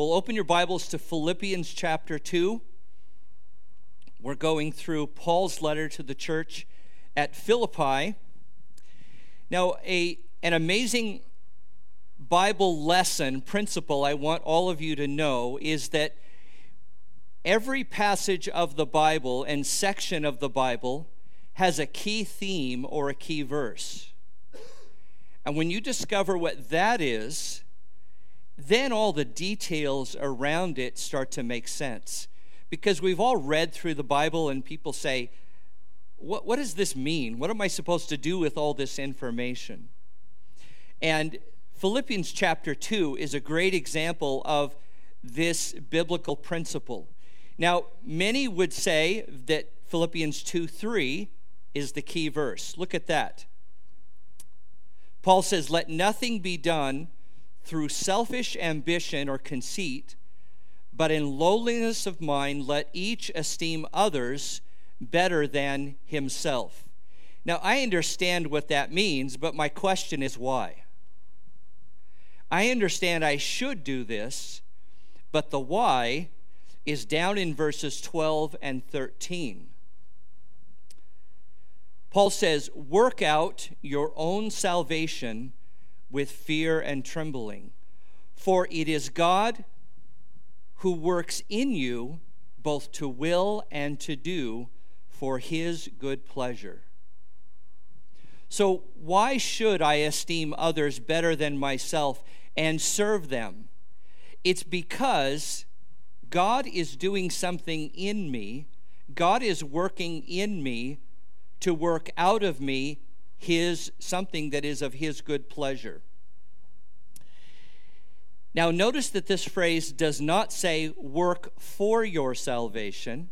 Well, open your Bibles to Philippians chapter 2. We're going through Paul's letter to the church at Philippi. Now, a, an amazing Bible lesson principle I want all of you to know is that every passage of the Bible and section of the Bible has a key theme or a key verse. And when you discover what that is, then all the details around it start to make sense. Because we've all read through the Bible and people say, what, what does this mean? What am I supposed to do with all this information? And Philippians chapter 2 is a great example of this biblical principle. Now, many would say that Philippians 2 3 is the key verse. Look at that. Paul says, Let nothing be done through selfish ambition or conceit, but in lowliness of mind, let each esteem others better than himself. Now, I understand what that means, but my question is why? I understand I should do this, but the why is down in verses 12 and 13. Paul says, Work out your own salvation with fear and trembling, for it is God who works in you both to will and to do for his good pleasure. So, why should I esteem others better than myself and serve them? It's because God is doing something in me, God is working in me to work out of me his something that is of his good pleasure. Now notice that this phrase does not say work for your salvation.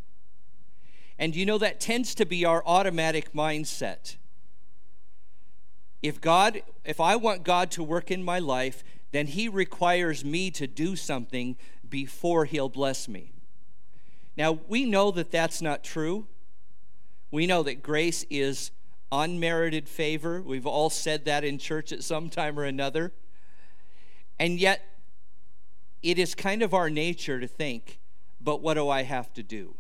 And you know that tends to be our automatic mindset. If God if I want God to work in my life, then he requires me to do something before he'll bless me. Now, we know that that's not true. We know that grace is unmerited favor. We've all said that in church at some time or another. And yet, it is kind of our nature to think, but what do I have to do?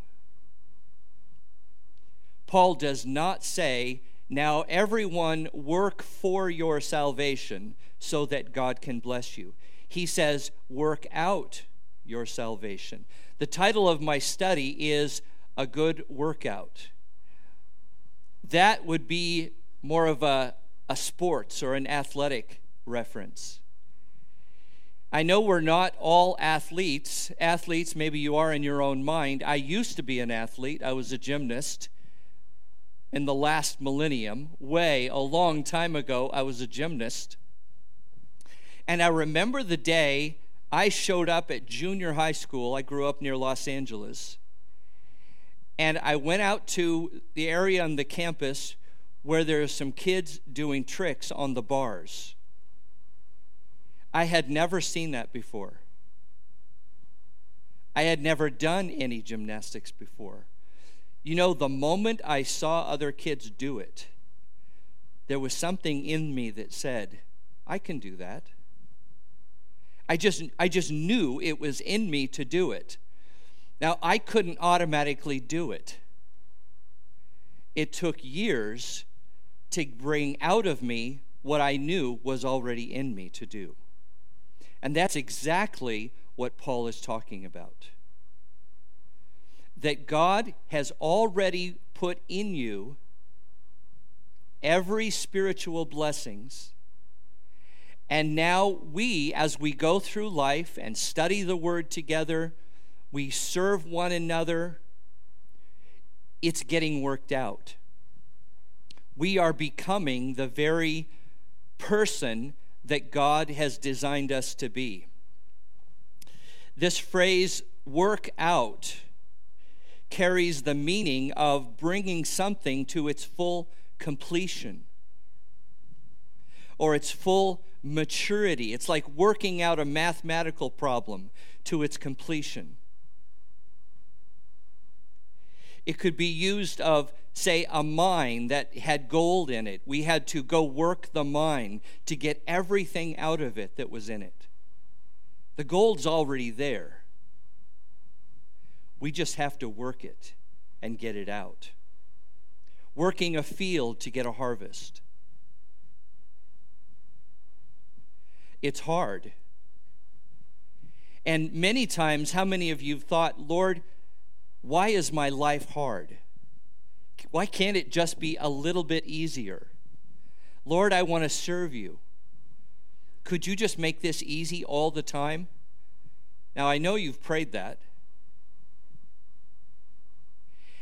Paul does not say, now everyone work for your salvation so that God can bless you. He says, work out your salvation. The title of my study is A Good Workout that would be more of a, a sports or an athletic reference. I know we're not all athletes. Athletes, maybe you are in your own mind. I used to be an athlete, I was a gymnast. In the last millennium, way a long time ago, I was a gymnast. And I remember the day I showed up at junior high school. I grew up near Los Angeles and I went out to the area on the campus where there are some kids doing tricks on the bars. I had never seen that before. I had never done any gymnastics before. You know, the moment I saw other kids do it, there was something in me that said, I can do that. I just, I just knew it was in me to do it. Now, I couldn't automatically do it. It took years to bring out of me what I knew was already in me to do. And that's exactly what Paul is talking about. That God has already put in you every spiritual blessings. And now we, as we go through life and study the word together, we serve one another, it's getting worked out. We are becoming the very person that God has designed us to be. This phrase, work out, carries the meaning of bringing something to its full completion or its full maturity. It's like working out a mathematical problem to its completion. It could be used of, say, a mine that had gold in it. We had to go work the mine to get everything out of it that was in it. The gold's already there. We just have to work it and get it out. Working a field to get a harvest. It's hard. And many times, how many of you have thought, Lord, why is my life hard? Why can't it just be a little bit easier? Lord, I want to serve you. Could you just make this easy all the time? Now, I know you've prayed that.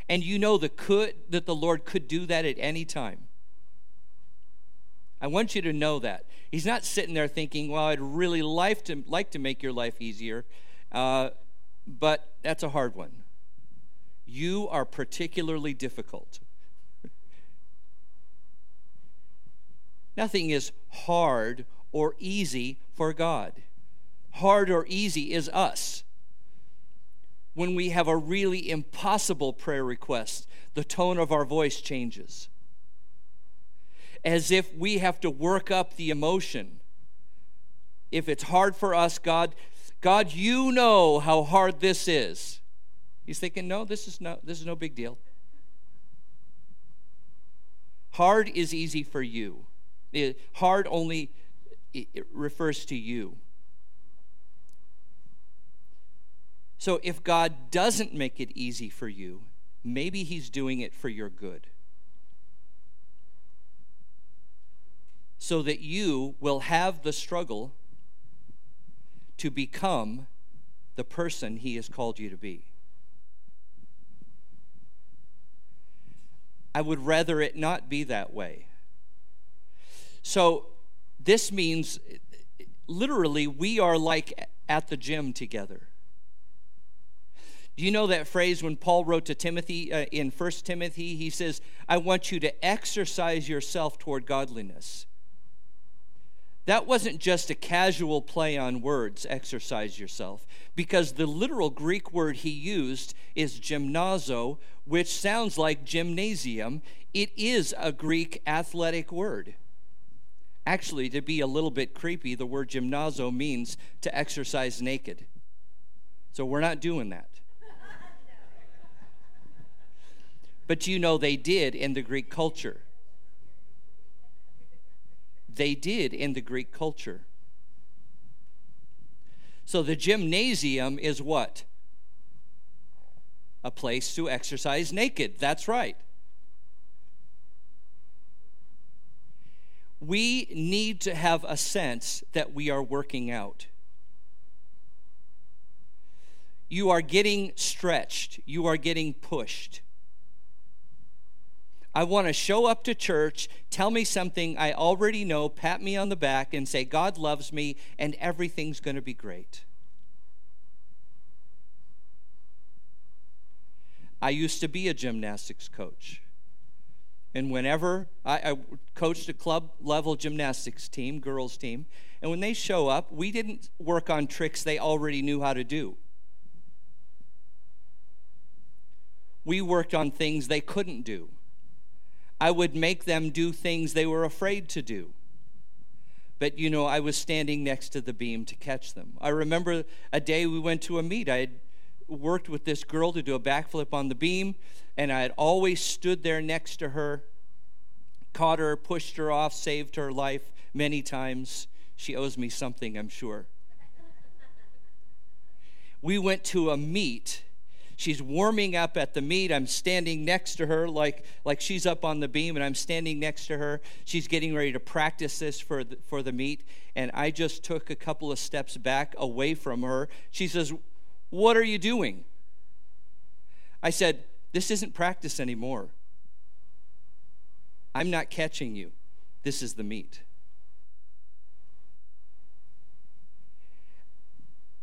And you know the could that the Lord could do that at any time. I want you to know that. He's not sitting there thinking, well, I'd really like to, like to make your life easier, uh, but that's a hard one. You are particularly difficult. Nothing is hard or easy for God. Hard or easy is us. When we have a really impossible prayer request, the tone of our voice changes as if we have to work up the emotion. If it's hard for us, God, God, you know how hard this is. He's thinking, no, this is no, this is no big deal. Hard is easy for you. It, hard only it refers to you. So if God doesn't make it easy for you, maybe He's doing it for your good. so that you will have the struggle to become the person He has called you to be. I would rather it not be that way. So, this means literally we are like at the gym together. Do you know that phrase when Paul wrote to Timothy uh, in 1 Timothy? He says, I want you to exercise yourself toward godliness. That wasn't just a casual play on words, exercise yourself, because the literal Greek word he used is gymnazo, which sounds like gymnasium. It is a Greek athletic word. Actually, to be a little bit creepy, the word gymnazo means to exercise naked. So we're not doing that. but you know they did in the Greek culture they did in the Greek culture. So the gymnasium is what? A place to exercise naked. That's right. We need to have a sense that we are working out. You are getting stretched, you are getting pushed. I want to show up to church, tell me something I already know, pat me on the back, and say, God loves me, and everything's going to be great. I used to be a gymnastics coach. And whenever I, I, coached a club level gymnastics team, girls' team, and when they show up, we didn't work on tricks they already knew how to do. We worked on things they couldn't do. I would make them do things they were afraid to do. But you know, I was standing next to the beam to catch them. I remember a day we went to a meet. I had worked with this girl to do a backflip on the beam, and I had always stood there next to her, caught her, pushed her off, saved her life many times. She owes me something, I'm sure. we went to a meet She's warming up at the meet. I'm standing next to her like, like she's up on the beam, and I'm standing next to her. She's getting ready to practice this for the, for the meet. And I just took a couple of steps back away from her. She says, What are you doing? I said, This isn't practice anymore. I'm not catching you. This is the meet.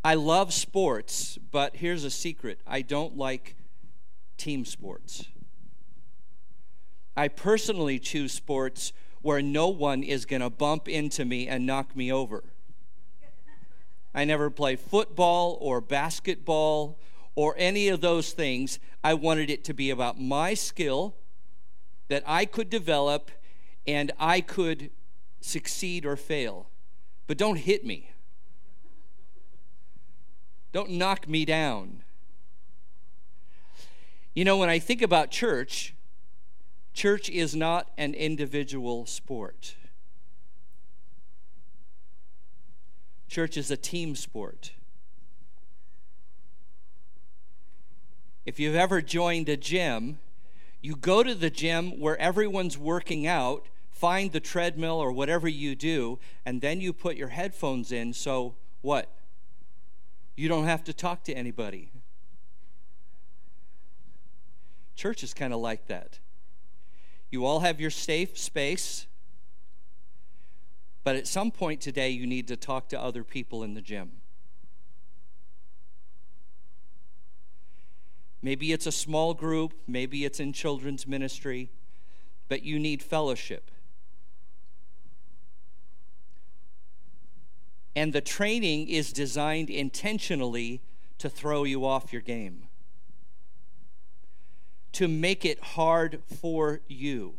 I love sports, but here's a secret I don't like team sports. I personally choose sports where no one is going to bump into me and knock me over. I never play football or basketball or any of those things. I wanted it to be about my skill that I could develop and I could succeed or fail. But don't hit me. Don't knock me down. You know, when I think about church, church is not an individual sport. Church is a team sport. If you've ever joined a gym, you go to the gym where everyone's working out, find the treadmill or whatever you do, and then you put your headphones in so what? You don't have to talk to anybody. Church is kind of like that. You all have your safe space, but at some point today, you need to talk to other people in the gym. Maybe it's a small group, maybe it's in children's ministry, but you need fellowship. And the training is designed intentionally to throw you off your game, to make it hard for you.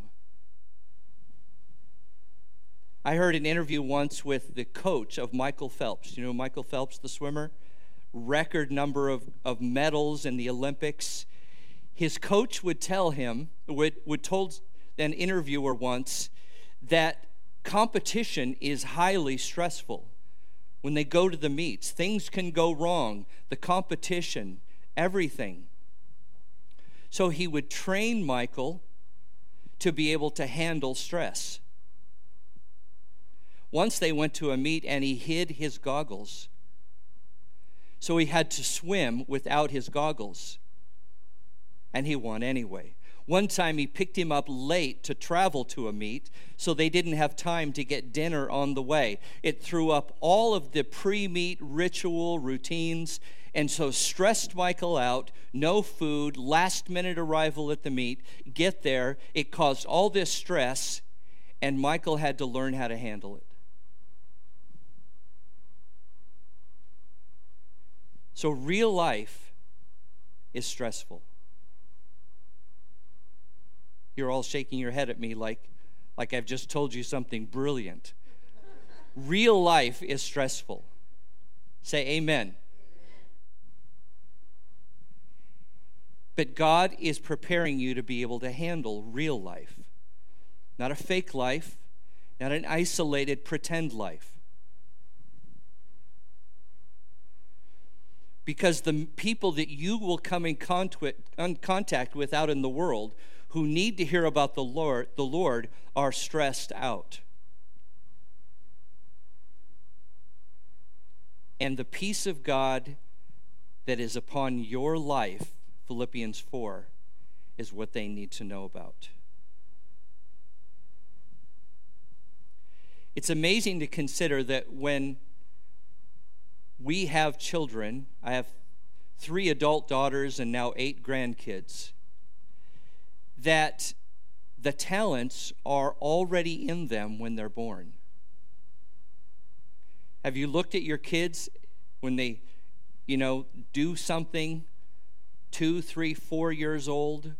I heard an interview once with the coach of Michael Phelps. You know Michael Phelps, the swimmer? Record number of, of medals in the Olympics. His coach would tell him, would, would told an interviewer once, that competition is highly stressful when they go to the meets. Things can go wrong, the competition, everything. So he would train Michael to be able to handle stress. Once they went to a meet and he hid his goggles. So he had to swim without his goggles. And he won anyway. One time he picked him up late to travel to a meet, so they didn't have time to get dinner on the way. It threw up all of the pre meet ritual routines, and so stressed Michael out. No food, last minute arrival at the meet. Get there. It caused all this stress, and Michael had to learn how to handle it. So, real life is stressful. You're all shaking your head at me like, like I've just told you something brilliant. Real life is stressful. Say amen. But God is preparing you to be able to handle real life, not a fake life, not an isolated pretend life. Because the people that you will come in contact with out in the world who need to hear about the Lord, the Lord are stressed out. And the peace of God that is upon your life, Philippians 4, is what they need to know about. It's amazing to consider that when we have children, I have three adult daughters and now eight grandkids that the talents are already in them when they're born. Have you looked at your kids when they, you know, do something two, three, four years old?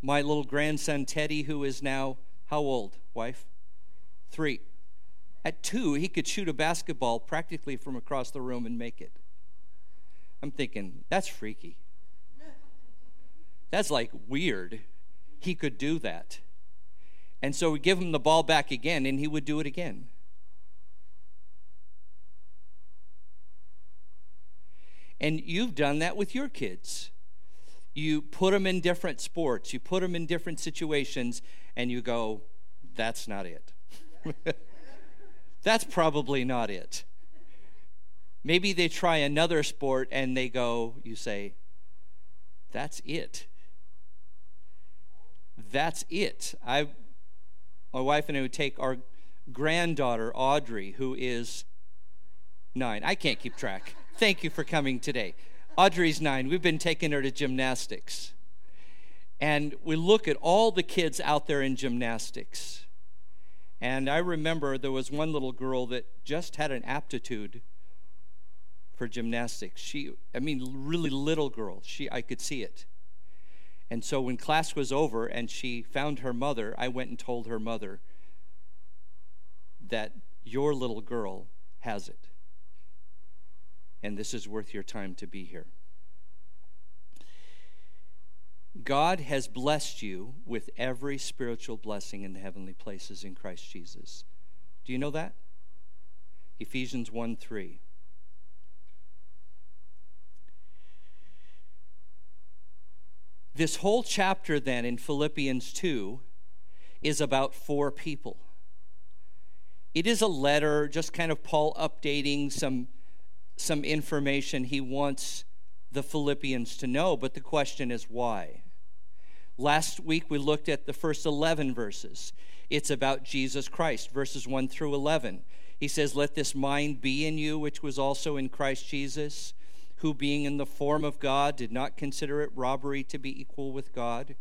My little grandson Teddy, who is now how old, wife? Three. At two, he could shoot a basketball practically from across the room and make it. I'm thinking, that's freaky. That's like weird. He could do that. And so we give him the ball back again, and he would do it again. And you've done that with your kids. You put them in different sports, you put them in different situations, and you go, that's not it. that's probably not it. Maybe they try another sport and they go, you say, that's it. That's it. I, my wife and I would take our granddaughter, Audrey, who is nine. I can't keep track. Thank you for coming today. Audrey's nine. We've been taking her to gymnastics. And we look at all the kids out there in gymnastics. And I remember there was one little girl that just had an aptitude for gymnastics. She, I mean, really little girl. She, I could see it. And so when class was over and she found her mother, I went and told her mother that your little girl has it. and this is worth your time to be here. God has blessed you with every spiritual blessing in the heavenly places in Christ Jesus. Do you know that? Ephesians 1 3. This whole chapter, then, in Philippians 2, is about four people. It is a letter, just kind of Paul updating some, some information he wants the Philippians to know, but the question is why? Last week we looked at the first 11 verses. It's about Jesus Christ, verses 1 through 11. He says, Let this mind be in you, which was also in Christ Jesus, who, being in the form of God, did not consider it robbery to be equal with God,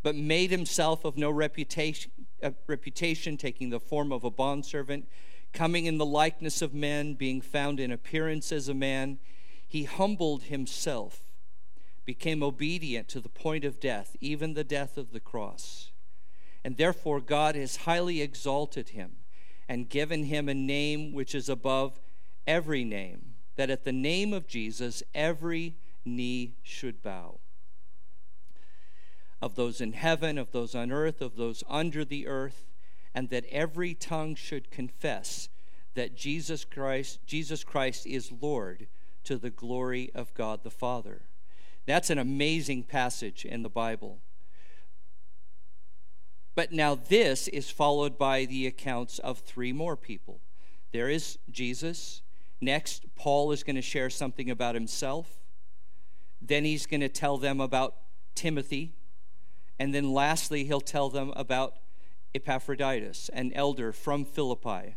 but made himself of no reputation, uh, reputation taking the form of a bondservant, coming in the likeness of men, being found in appearance as a man. He humbled himself became obedient to the point of death, even the death of the cross. And therefore, God has highly exalted him and given him a name which is above every name, that at the name of Jesus every knee should bow. Of those in heaven, of those on earth, of those under the earth, and that every tongue should confess that Jesus Christ, Jesus Christ is Lord to the glory of God the Father. That's an amazing passage in the Bible. But now this is followed by the accounts of three more people. There is Jesus. Next, Paul is going to share something about himself. Then he's going to tell them about Timothy. And then lastly, he'll tell them about Epaphroditus, an elder from Philippi,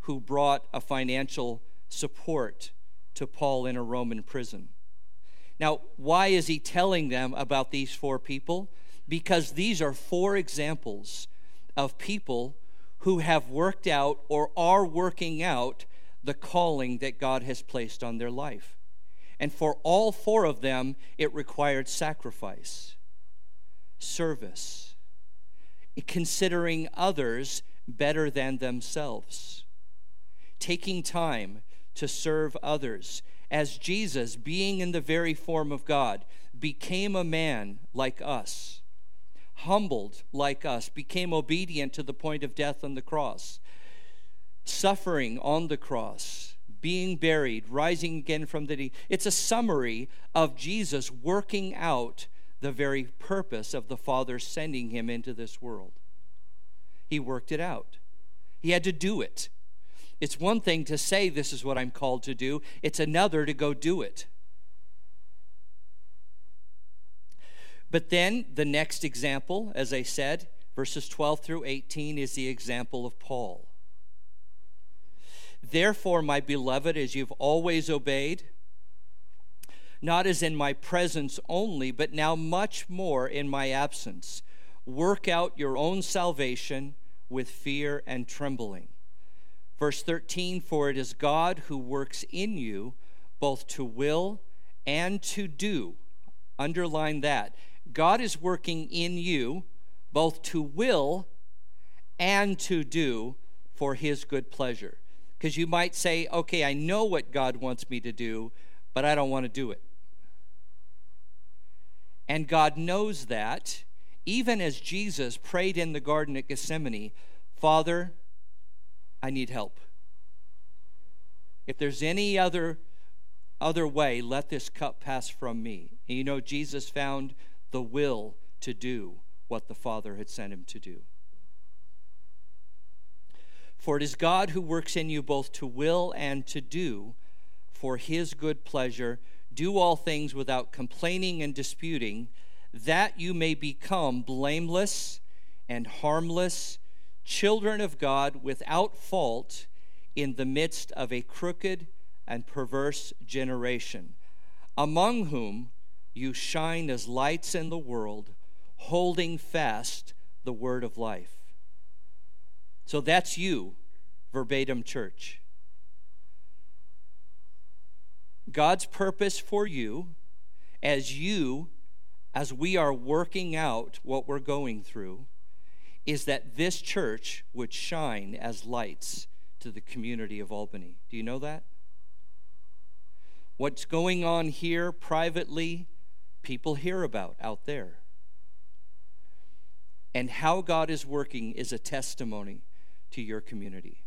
who brought a financial support to Paul in a Roman prison. Now, why is he telling them about these four people? Because these are four examples of people who have worked out or are working out the calling that God has placed on their life. And for all four of them, it required sacrifice, service, considering others better than themselves, taking time to serve others as Jesus, being in the very form of God, became a man like us, humbled like us, became obedient to the point of death on the cross, suffering on the cross, being buried, rising again from the dead. It's a summary of Jesus working out the very purpose of the Father sending him into this world. He worked it out. He had to do it. It's one thing to say, This is what I'm called to do, it's another to go do it. But then the next example, as I said, verses 12 through 18, is the example of Paul. Therefore, my beloved, as you've always obeyed, not as in my presence only, but now much more in my absence, work out your own salvation with fear and trembling. Verse 13 For it is God who works in you both to will and to do. Underline that. God is working in you both to will and to do for his good pleasure. Because you might say, okay, I know what God wants me to do, but I don't want to do it. And God knows that, even as Jesus prayed in the Garden at Gethsemane Father, I need help. If there's any other other way, let this cup pass from me. And you know, Jesus found the will to do what the Father had sent him to do. For it is God who works in you both to will and to do for his good pleasure. Do all things without complaining and disputing, that you may become blameless and harmless children of God without fault in the midst of a crooked and perverse generation, among whom you shine as lights in the world, holding fast the word of life. So that's you, verbatim church. God's purpose for you, as you, as we are working out what we're going through, is that this church would shine as lights to the community of Albany. Do you know that? What's going on here privately, people hear about out there. And how God is working is a testimony to your community.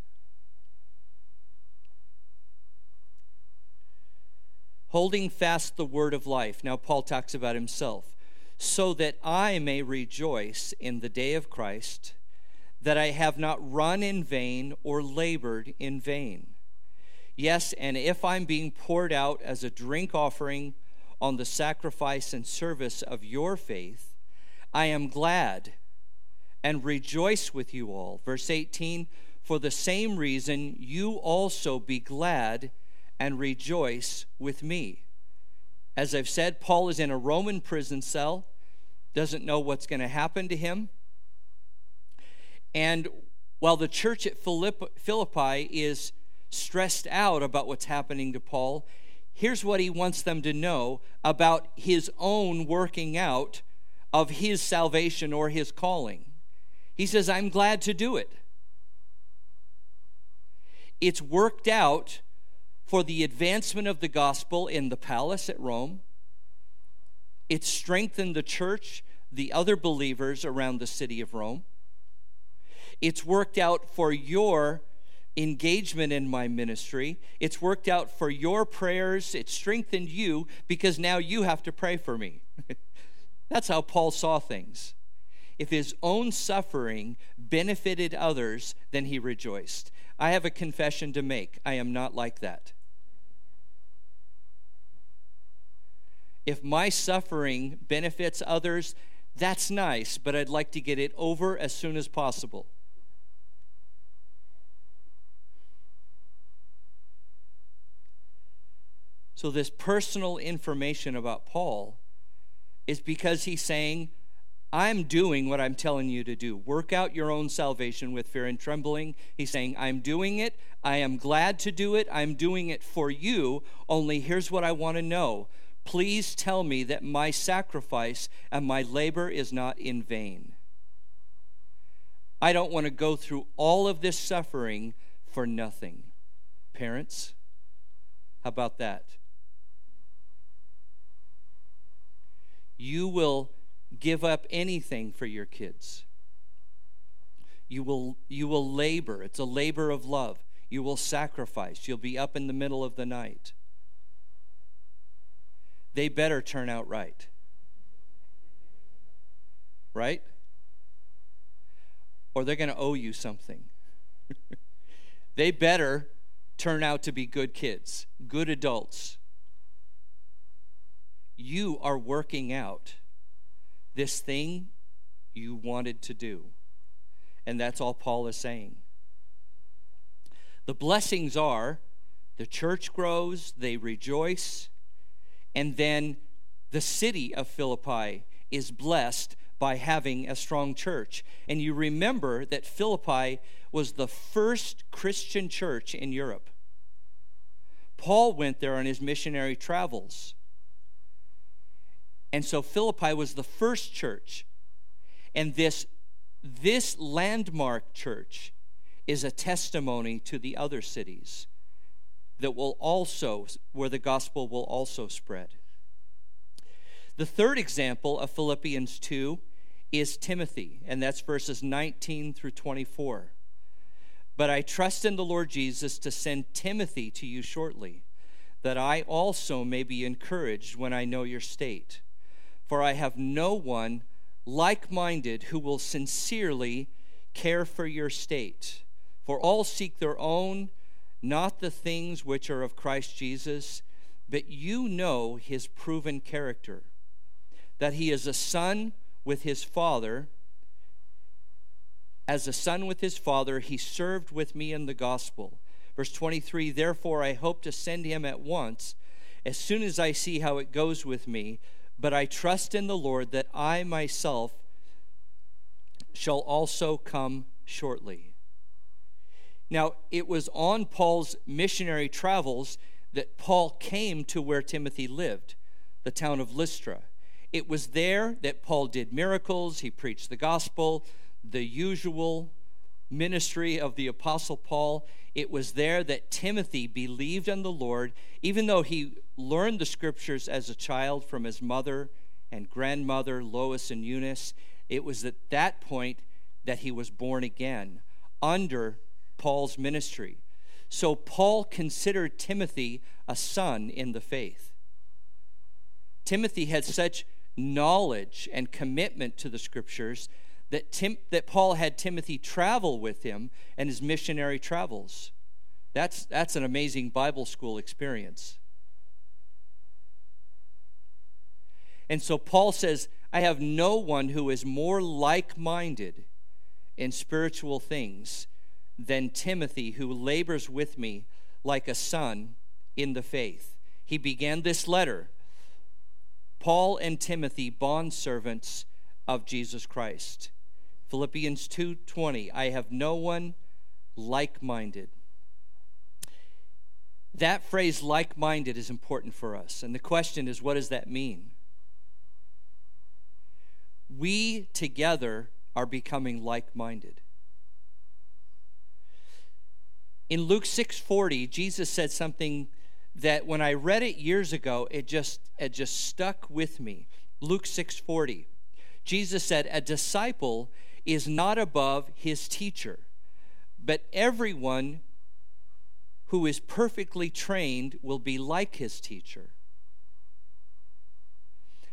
Holding fast the word of life. Now, Paul talks about himself. So that I may rejoice in the day of Christ, that I have not run in vain or labored in vain. Yes, and if I'm being poured out as a drink offering on the sacrifice and service of your faith, I am glad and rejoice with you all. Verse 18 For the same reason, you also be glad and rejoice with me. As I've said, Paul is in a Roman prison cell, doesn't know what's going to happen to him. And while the church at Philippi is stressed out about what's happening to Paul, here's what he wants them to know about his own working out of his salvation or his calling. He says, I'm glad to do it. It's worked out for the advancement of the gospel in the palace at Rome. It strengthened the church, the other believers around the city of Rome. It's worked out for your engagement in my ministry. It's worked out for your prayers. It strengthened you because now you have to pray for me. That's how Paul saw things. If his own suffering benefited others, then he rejoiced. I have a confession to make. I am not like that. If my suffering benefits others, that's nice, but I'd like to get it over as soon as possible. So, this personal information about Paul is because he's saying, I'm doing what I'm telling you to do. Work out your own salvation with fear and trembling. He's saying, I'm doing it. I am glad to do it. I'm doing it for you. Only here's what I want to know. Please tell me that my sacrifice and my labor is not in vain. I don't want to go through all of this suffering for nothing. Parents, how about that? you will give up anything for your kids. You will, you will labor. It's a labor of love. You will sacrifice. You'll be up in the middle of the night. They better turn out right. Right? Or they're going to owe you something. they better turn out to be good kids, good adults you are working out this thing you wanted to do. And that's all Paul is saying. The blessings are the church grows, they rejoice, and then the city of Philippi is blessed by having a strong church. And you remember that Philippi was the first Christian church in Europe. Paul went there on his missionary travels. And so Philippi was the first church. And this, this landmark church is a testimony to the other cities that will also, where the gospel will also spread. The third example of Philippians 2 is Timothy, and that's verses 19 through 24. But I trust in the Lord Jesus to send Timothy to you shortly, that I also may be encouraged when I know your state for I have no one like minded who will sincerely care for your state. For all seek their own, not the things which are of Christ Jesus, but you know his proven character, that he is a son with his father. As a son with his father, he served with me in the gospel. Verse 23 Therefore, I hope to send him at once, as soon as I see how it goes with me but I trust in the Lord that I myself shall also come shortly. Now, it was on Paul's missionary travels that Paul came to where Timothy lived, the town of Lystra. It was there that Paul did miracles, he preached the gospel, the usual ministry of the Apostle Paul, it was there that Timothy believed in the Lord, even though he learned the scriptures as a child from his mother and grandmother, Lois and Eunice. It was at that point that he was born again under Paul's ministry. So Paul considered Timothy a son in the faith. Timothy had such knowledge and commitment to the scriptures that, Tim, that Paul had Timothy travel with him and his missionary travels. That's, that's an amazing Bible school experience. And so Paul says, I have no one who is more like minded in spiritual things than Timothy, who labors with me like a son in the faith. He began this letter Paul and Timothy, bondservants of Jesus Christ. Philippians 2:20 I have no one like-minded. That phrase like-minded is important for us. And the question is what does that mean? We together are becoming like-minded. In Luke 6:40, Jesus said something that when I read it years ago, it just it just stuck with me. Luke 6:40. Jesus said, "A disciple is not above his teacher, but everyone who is perfectly trained will be like his teacher."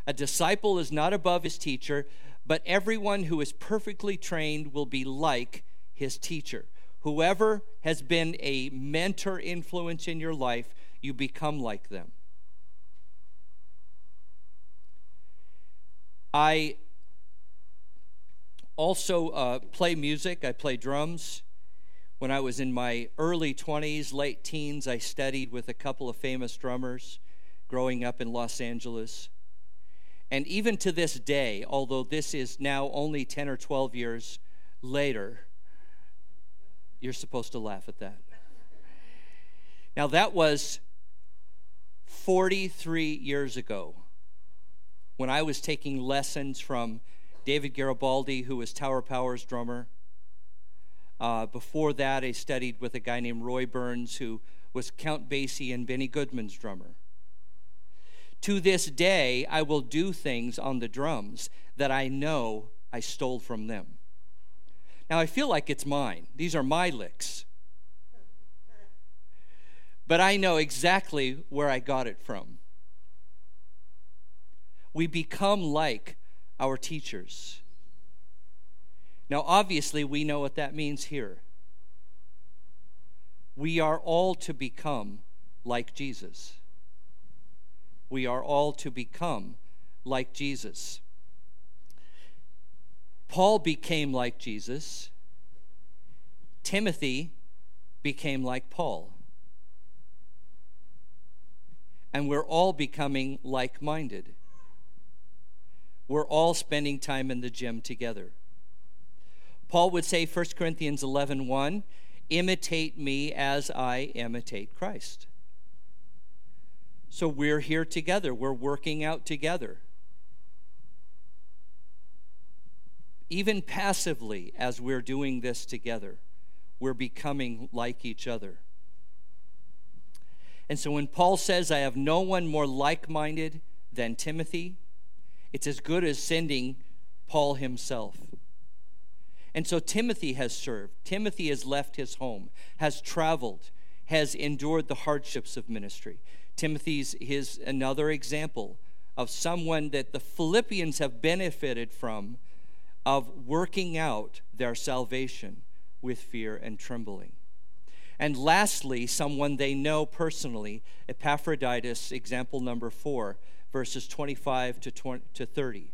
A disciple is not above his teacher, but everyone who is perfectly trained will be like his teacher. Whoever has been a mentor influence in your life, you become like them. I also uh, play music, I play drums. When I was in my early 20s, late teens, I studied with a couple of famous drummers growing up in Los Angeles. And even to this day, although this is now only 10 or 12 years later, you're supposed to laugh at that. Now, that was 43 years ago when I was taking lessons from David Garibaldi, who was Tower Power's drummer. Uh, before that, I studied with a guy named Roy Burns, who was Count Basie and Benny Goodman's drummer. To this day, I will do things on the drums that I know I stole from them. Now, I feel like it's mine. These are my licks. But I know exactly where I got it from. We become like our teachers. Now, obviously, we know what that means here. We are all to become like Jesus. We are all to become like Jesus. Paul became like Jesus. Timothy became like Paul. And we're all becoming like minded. We're all spending time in the gym together. Paul would say 1 Corinthians 11 1, imitate me as I imitate Christ. So we're here together, we're working out together. even passively, as we're doing this together, we're becoming like each other. And so when Paul says, I have no one more like minded than Timothy, it's as good as sending Paul himself. And so Timothy has served. Timothy has left his home, has traveled, has endured the hardships of ministry. Timothy's his another example of someone that the Philippians have benefited from of working out their salvation with fear and trembling. And lastly, someone they know personally, Epaphroditus, example number four, verses 25 to, 20, to 30.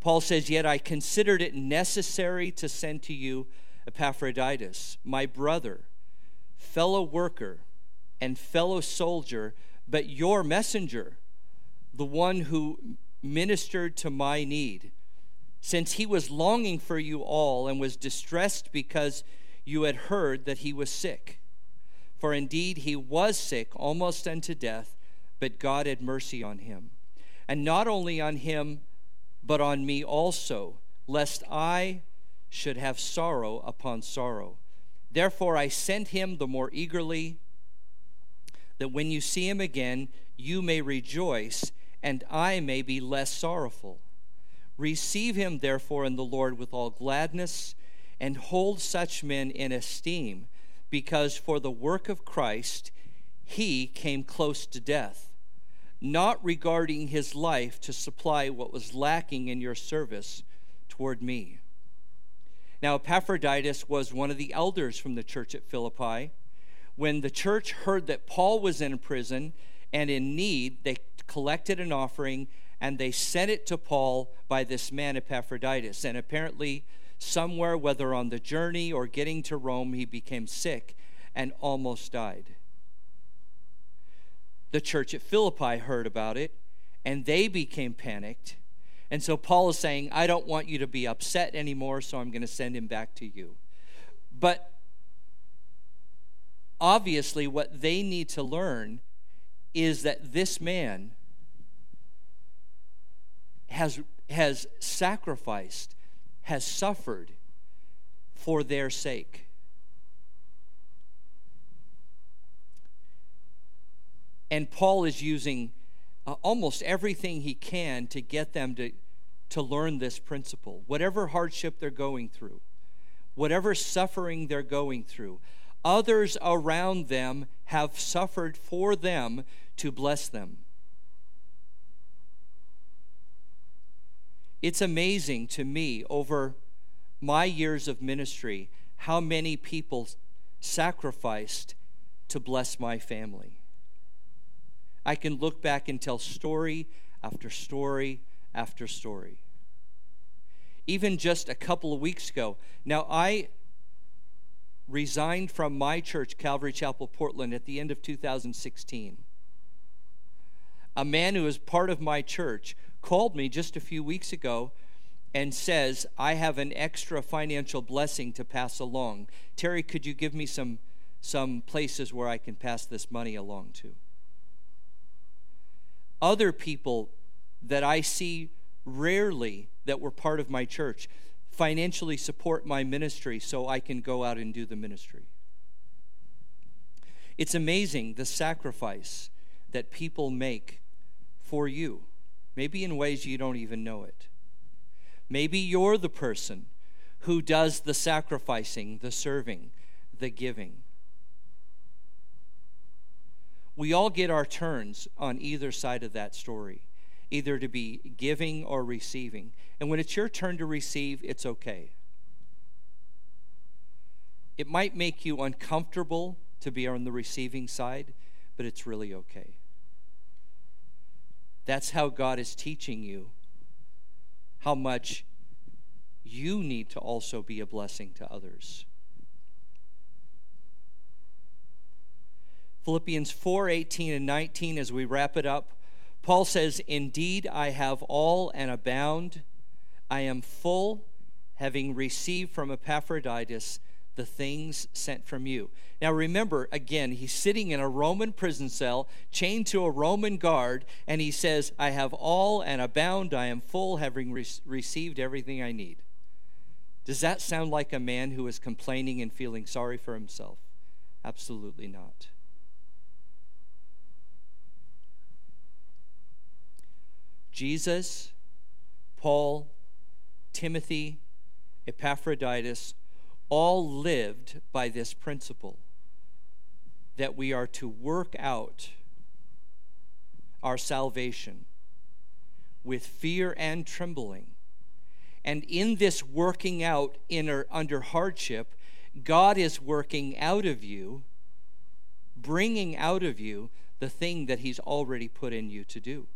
Paul says, Yet I considered it necessary to send to you Epaphroditus, my brother, fellow worker, and fellow soldier, but your messenger, the one who ministered to my need since he was longing for you all and was distressed because you had heard that he was sick. For indeed he was sick almost unto death, but God had mercy on him. And not only on him, but on me also, lest I should have sorrow upon sorrow. Therefore, I sent him the more eagerly, that when you see him again, you may rejoice, and I may be less sorrowful. Receive him, therefore, in the Lord with all gladness, and hold such men in esteem, because for the work of Christ he came close to death, not regarding his life to supply what was lacking in your service toward me. Now, Epaphroditus was one of the elders from the church at Philippi. When the church heard that Paul was in prison and in need, they collected an offering and they sent it to Paul by this man Epaphroditus. And apparently, somewhere, whether on the journey or getting to Rome, he became sick and almost died. The church at Philippi heard about it and they became panicked and so Paul is saying, I don't want you to be upset anymore, so I'm going to send him back to you. But obviously, what they need to learn is that this man has, has sacrificed, has suffered for their sake. And Paul is using uh, almost everything he can to get them to, to learn this principle. Whatever hardship they're going through, whatever suffering they're going through, others around them have suffered for them to bless them. It's amazing to me over my years of ministry how many people sacrificed to bless my family. I can look back and tell story after story after story. Even just a couple of weeks ago. Now, I resigned from my church, Calvary Chapel, Portland, at the end of 2016. A man who is part of my church called me just a few weeks ago and says, I have an extra financial blessing to pass along. Terry, could you give me some, some places where I can pass this money along to? Other people that I see rarely that were part of my church financially support my ministry so I can go out and do the ministry. It's amazing the sacrifice that people make for you, maybe in ways you don't even know it. Maybe you're the person who does the sacrificing, the serving, the giving we all get our turns on either side of that story, either to be giving or receiving. And when it's your turn to receive, it's okay. It might make you uncomfortable to be on the receiving side, but it's really okay. That's how God is teaching you how much you need to also be a blessing to others. Philippians 4 18 and 19, as we wrap it up, Paul says, Indeed, I have all and abound. I am full, having received from Epaphroditus the things sent from you. Now remember, again, he's sitting in a Roman prison cell, chained to a Roman guard, and he says, I have all and abound. I am full, having re- received everything I need. Does that sound like a man who is complaining and feeling sorry for himself? Absolutely not. Jesus, Paul, Timothy, Epaphroditus all lived by this principle that we are to work out our salvation with fear and trembling. And in this working out inner, under hardship, God is working out of you, bringing out of you the thing that He's already put in you to do.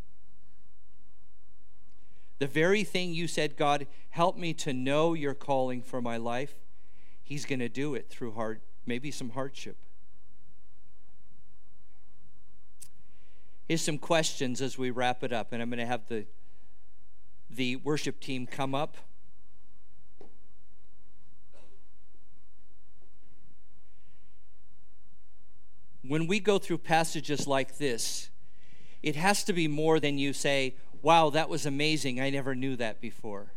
The very thing you said, God, help me to know your calling for my life, He's going to do it through hard, maybe some hardship. Here's some questions as we wrap it up, and I'm going to have the, the worship team come up. When we go through passages like this, it has to be more than you say, wow, that was amazing. I never knew that before.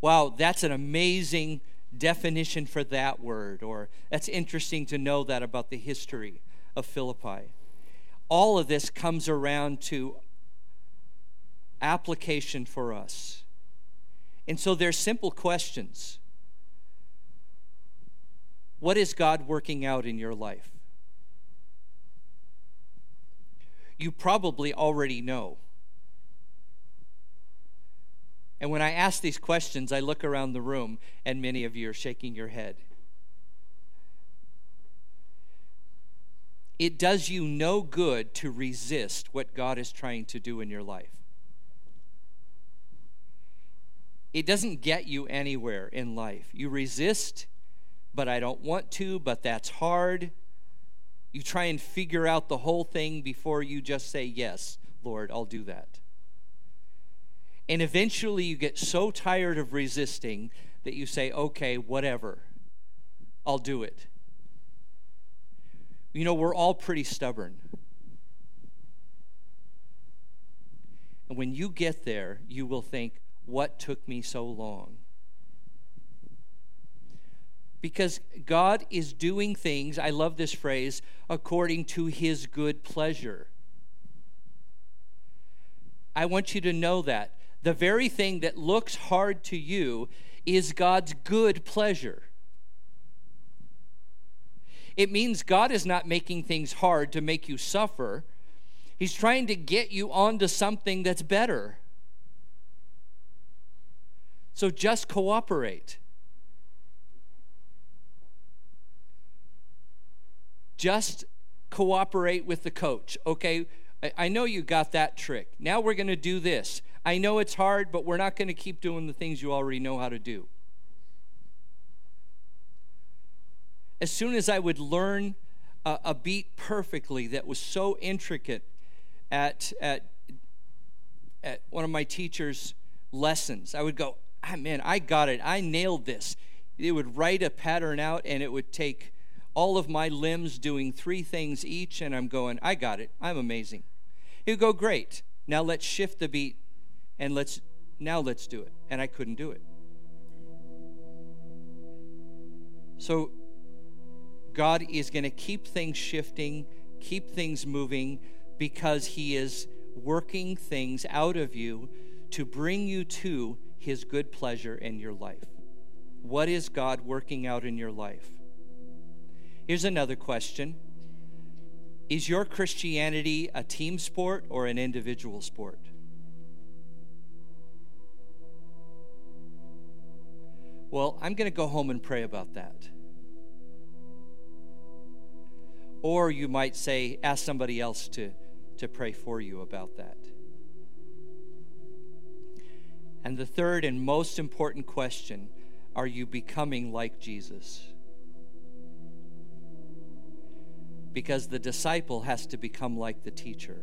wow, that's an amazing definition for that word, or that's interesting to know that about the history of Philippi. All of this comes around to application for us. And so there's simple questions. What is God working out in your life? You probably already know. And when I ask these questions, I look around the room, and many of you are shaking your head. It does you no good to resist what God is trying to do in your life. It doesn't get you anywhere in life. You resist, but I don't want to, but that's hard. You try and figure out the whole thing before you just say, Yes, Lord, I'll do that. And eventually you get so tired of resisting that you say, okay, whatever, I'll do it. You know, we're all pretty stubborn. And when you get there, you will think, what took me so long? Because God is doing things, I love this phrase, according to his good pleasure. I want you to know that the very thing that looks hard to you is God's good pleasure. It means God is not making things hard to make you suffer. He's trying to get you onto something that's better. So just cooperate. Just cooperate with the coach. Okay, I know you got that trick. Now we're going to do this. I know it's hard, but we're not going to keep doing the things you already know how to do. As soon as I would learn a, a beat perfectly that was so intricate at, at, at one of my teacher's lessons, I would go, ah, man, I got it. I nailed this. It would write a pattern out, and it would take all of my limbs doing three things each, and I'm going, I got it. I'm amazing. He would go, great. Now let's shift the beat and let's now let's do it. And I couldn't do it. So God is going to keep things shifting, keep things moving because he is working things out of you to bring you to his good pleasure in your life. What is God working out in your life? Here's another question Is your Christianity a team sport or an individual sport? Well, I'm going to go home and pray about that. Or you might say, ask somebody else to, to pray for you about that. And the third and most important question are you becoming like Jesus? Because the disciple has to become like the teacher.